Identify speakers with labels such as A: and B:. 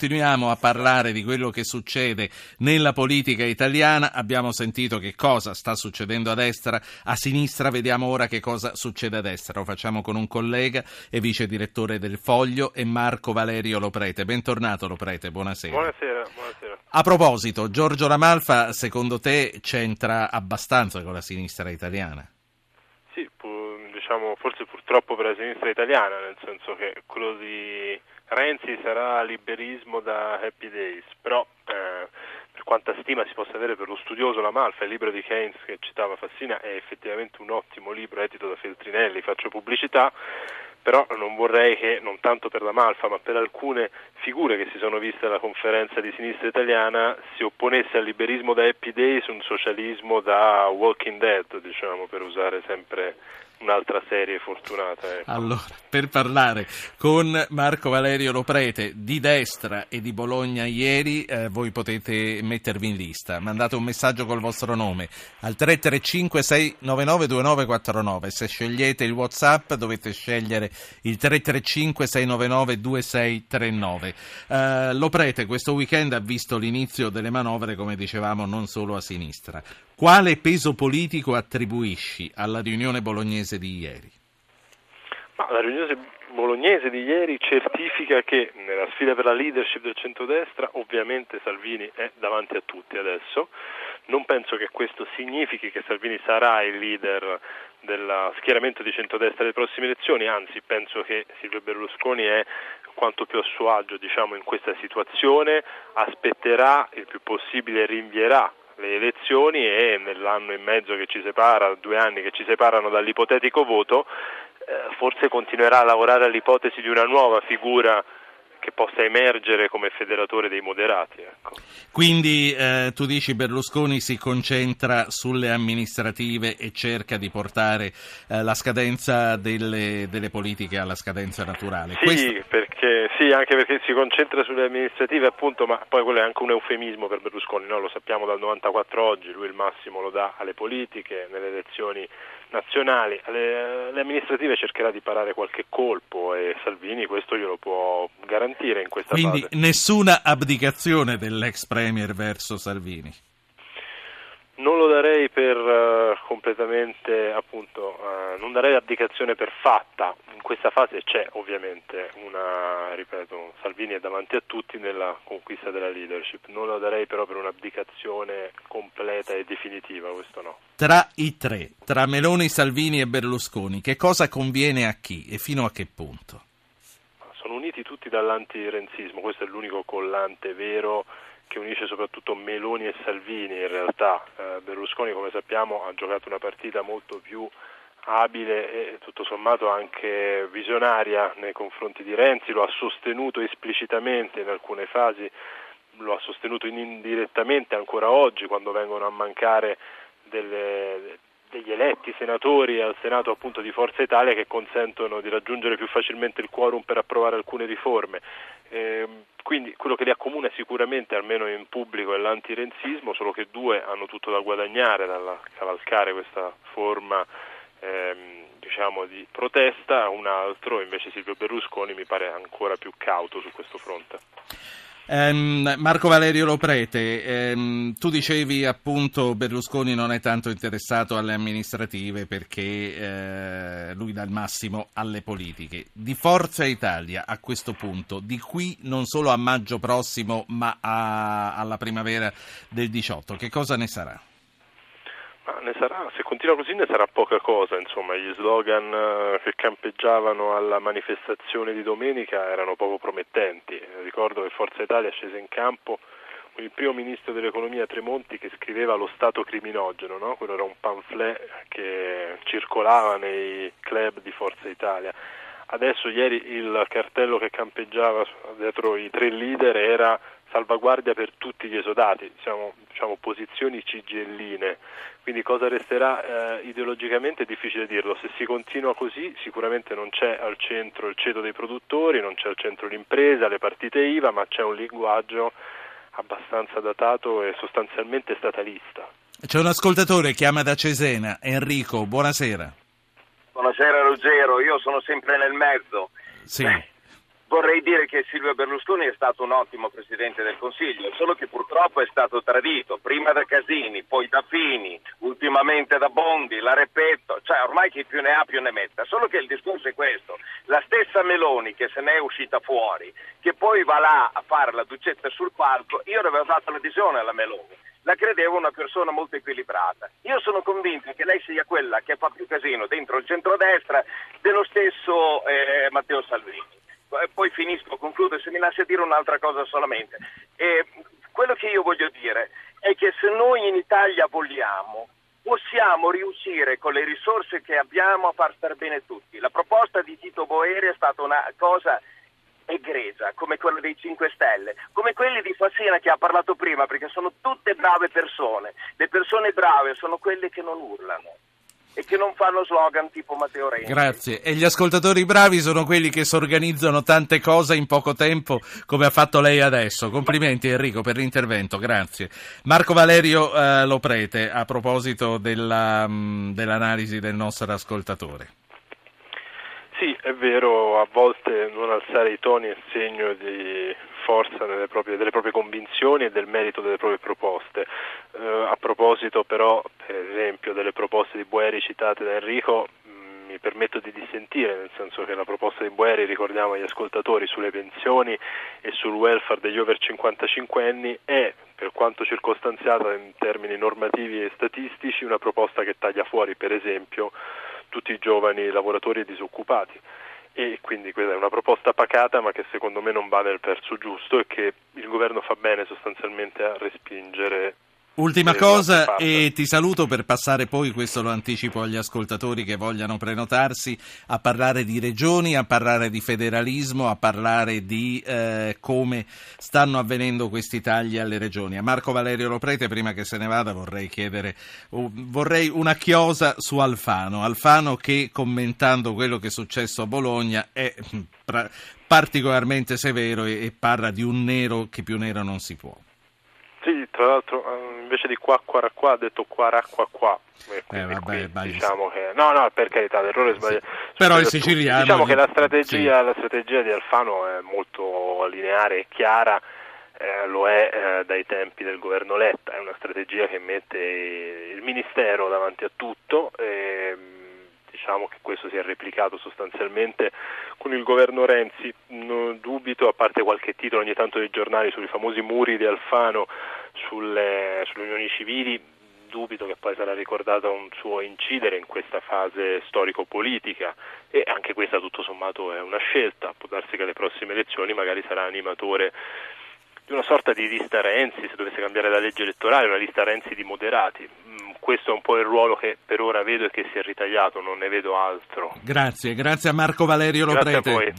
A: Continuiamo a parlare di quello che succede nella politica italiana. Abbiamo sentito che cosa sta succedendo a destra, a sinistra vediamo ora che cosa succede a destra. Lo facciamo con un collega e vice direttore del Foglio e Marco Valerio Loprete. Bentornato Loprete, buonasera.
B: Buonasera, buonasera.
A: A proposito, Giorgio Lamalfa, secondo te c'entra abbastanza con la sinistra italiana?
B: Sì, pu- diciamo forse purtroppo per la sinistra italiana, nel senso che quello di Renzi sarà liberismo da Happy Days, però eh, per quanta stima si possa avere per lo studioso La Malfa, il libro di Keynes che citava Fassina è effettivamente un ottimo libro edito da Feltrinelli, faccio pubblicità, però non vorrei che, non tanto per la Malfa, ma per alcune figure che si sono viste alla conferenza di sinistra italiana, si opponesse al liberismo da Happy Days un socialismo da Walking Dead, diciamo, per usare sempre un'altra serie fortunata. Ecco.
A: Allora, per parlare con Marco Valerio Loprete di destra e di Bologna ieri, eh, voi potete mettervi in lista. Mandate un messaggio col vostro nome al 335 699 2949. Se scegliete il WhatsApp dovete scegliere il 335 699 2639. Eh, Loprete questo weekend ha visto l'inizio delle manovre, come dicevamo, non solo a sinistra. Quale peso politico attribuisci alla riunione bolognese di ieri?
B: Ma la riunione bolognese di ieri certifica che nella sfida per la leadership del centrodestra ovviamente Salvini è davanti a tutti adesso. Non penso che questo significhi che Salvini sarà il leader dello schieramento di centrodestra alle prossime elezioni, anzi penso che Silvio Berlusconi è quanto più a suo agio diciamo, in questa situazione, aspetterà il più possibile, rinvierà le elezioni e nell'anno e mezzo che ci separa, due anni che ci separano dall'ipotetico voto, eh, forse continuerà a lavorare all'ipotesi di una nuova figura che possa emergere come federatore dei moderati. Ecco.
A: Quindi eh, tu dici Berlusconi si concentra sulle amministrative e cerca di portare eh, la scadenza delle, delle, politiche alla scadenza naturale.
B: Sì, Questo... perché, sì, anche perché si concentra sulle amministrative appunto, ma poi quello è anche un eufemismo per Berlusconi, no? lo sappiamo dal 94 oggi, lui il massimo lo dà alle politiche, nelle elezioni nazionali, alle, alle amministrative cercherà di parare qualche colpo e Salvini questo glielo può garantire in questa
A: Quindi
B: fase.
A: Quindi nessuna abdicazione dell'ex Premier verso Salvini?
B: Non lo darei per uh, completamente, appunto, uh, non darei abdicazione per fatta. In questa fase c'è ovviamente una, ripeto, Salvini è davanti a tutti nella conquista della leadership. Non lo darei però per un'abdicazione completa e definitiva, questo no.
A: Tra i tre, tra Meloni, Salvini e Berlusconi, che cosa conviene a chi e fino a che punto?
B: Sono uniti tutti dall'antirenzismo, questo è l'unico collante vero che unisce soprattutto Meloni e Salvini in realtà. Eh, Berlusconi come sappiamo ha giocato una partita molto più abile e tutto sommato anche visionaria nei confronti di Renzi, lo ha sostenuto esplicitamente in alcune fasi, lo ha sostenuto indirettamente ancora oggi quando vengono a mancare delle, degli eletti senatori al Senato appunto di Forza Italia che consentono di raggiungere più facilmente il quorum per approvare alcune riforme. Eh, quindi quello che li accomuna sicuramente, almeno in pubblico, è l'antirenzismo, solo che due hanno tutto da guadagnare dal cavalcare questa forma ehm, diciamo, di protesta, un altro invece Silvio Berlusconi mi pare ancora più cauto su questo fronte.
A: Um, Marco Valerio Loprete, um, tu dicevi appunto Berlusconi non è tanto interessato alle amministrative perché uh, lui dà il massimo alle politiche. Di Forza Italia a questo punto, di qui non solo a maggio prossimo ma a, alla primavera del 18, che cosa ne sarà?
B: Sarà, se continua così ne sarà poca cosa, insomma, gli slogan eh, che campeggiavano alla manifestazione di domenica erano poco promettenti. Ricordo che Forza Italia scese in campo con il primo ministro dell'economia Tremonti che scriveva lo Stato criminogeno, no? quello era un pamphlet che circolava nei club di Forza Italia. Adesso ieri il cartello che campeggiava dietro i tre leader era salvaguardia per tutti gli esodati, diciamo, diciamo posizioni cigelline, quindi cosa resterà eh, ideologicamente è difficile dirlo, se si continua così sicuramente non c'è al centro il ceto dei produttori, non c'è al centro l'impresa, le partite IVA, ma c'è un linguaggio abbastanza datato e sostanzialmente statalista.
A: C'è un ascoltatore, chiama da Cesena, Enrico, buonasera.
C: Buonasera Ruggero, io sono sempre nel mezzo.
A: Sì.
C: Beh, vorrei dire che Silvio Berlusconi è stato un ottimo Presidente del Consiglio, solo che purtroppo è stato tradito, prima da Casini, poi da Fini, ultimamente da Bondi, la Repetto, cioè ormai chi più ne ha più ne metta, solo che il discorso è questo, la stessa Meloni che se ne è uscita fuori, che poi va là a fare la ducetta sul palco, io avevo dato l'adesione alla Meloni la credevo una persona molto equilibrata. Io sono convinto che lei sia quella che fa più casino dentro il centrodestra dello stesso eh, Matteo Salvini. Eh, poi finisco, concludo, se mi lascia dire un'altra cosa solamente. Eh, quello che io voglio dire è che se noi in Italia vogliamo, possiamo riuscire con le risorse che abbiamo a far star bene tutti. La proposta di Tito Boeri è stata una cosa egregia, come quella dei 5 Stelle, come quelli di Fassina che ha parlato prima, perché sono tutte brave persone. Le persone brave sono quelle che non urlano e che non fanno slogan tipo Matteo Renzi.
A: Grazie. E gli ascoltatori bravi sono quelli che si organizzano tante cose in poco tempo, come ha fatto lei adesso. Complimenti Enrico per l'intervento, grazie. Marco Valerio eh, Loprete, a proposito della, mh, mm, dell'analisi del nostro ascoltatore.
B: Sì, è vero, a volte non alzare i toni è segno di forza proprie, delle proprie convinzioni e del merito delle proprie proposte. Eh, a proposito però, per esempio, delle proposte di Boeri citate da Enrico, mm, mi permetto di dissentire, nel senso che la proposta di Boeri, ricordiamo agli ascoltatori, sulle pensioni e sul welfare degli over 55 anni è, per quanto circostanziata in termini normativi e statistici, una proposta che taglia fuori, per esempio, tutti i giovani lavoratori e disoccupati e quindi questa è una proposta pacata ma che secondo me non va nel verso giusto e che il governo fa bene sostanzialmente a respingere
A: Ultima cosa e ti saluto per passare poi, questo lo anticipo agli ascoltatori che vogliano prenotarsi, a parlare di regioni, a parlare di federalismo, a parlare di eh, come stanno avvenendo questi tagli alle regioni. A Marco Valerio Loprete, prima che se ne vada, vorrei chiedere, uh, vorrei una chiosa su Alfano. Alfano che commentando quello che è successo a Bologna è pra- particolarmente severo e, e parla di un nero che più nero non si può.
B: Sì, tra l'altro eh, invece di qua qua qua ha detto qua qua qua.
A: Eh, vabbè,
B: qui, diciamo che no, no, per carità, l'errore sbagliato.
A: Sì. Però il siciliano
B: diciamo che la strategia, sì. la strategia di Alfano è molto lineare e chiara. Eh, lo è eh, dai tempi del governo Letta, è una strategia che mette il Ministero davanti a tutto. E, diciamo che questo si è replicato sostanzialmente con il governo Renzi, non dubito, a parte qualche titolo ogni tanto dei giornali sui famosi muri di Alfano sulle, sulle unioni civili, dubito che poi sarà ricordato un suo incidere in questa fase storico-politica e anche questa tutto sommato è una scelta, può darsi che alle prossime elezioni magari sarà animatore di una sorta di lista Renzi, se dovesse cambiare la legge elettorale, una lista Renzi di moderati questo è un po' il ruolo che per ora vedo e che si è ritagliato, non ne vedo altro.
A: Grazie, grazie a Marco Valerio Loprete.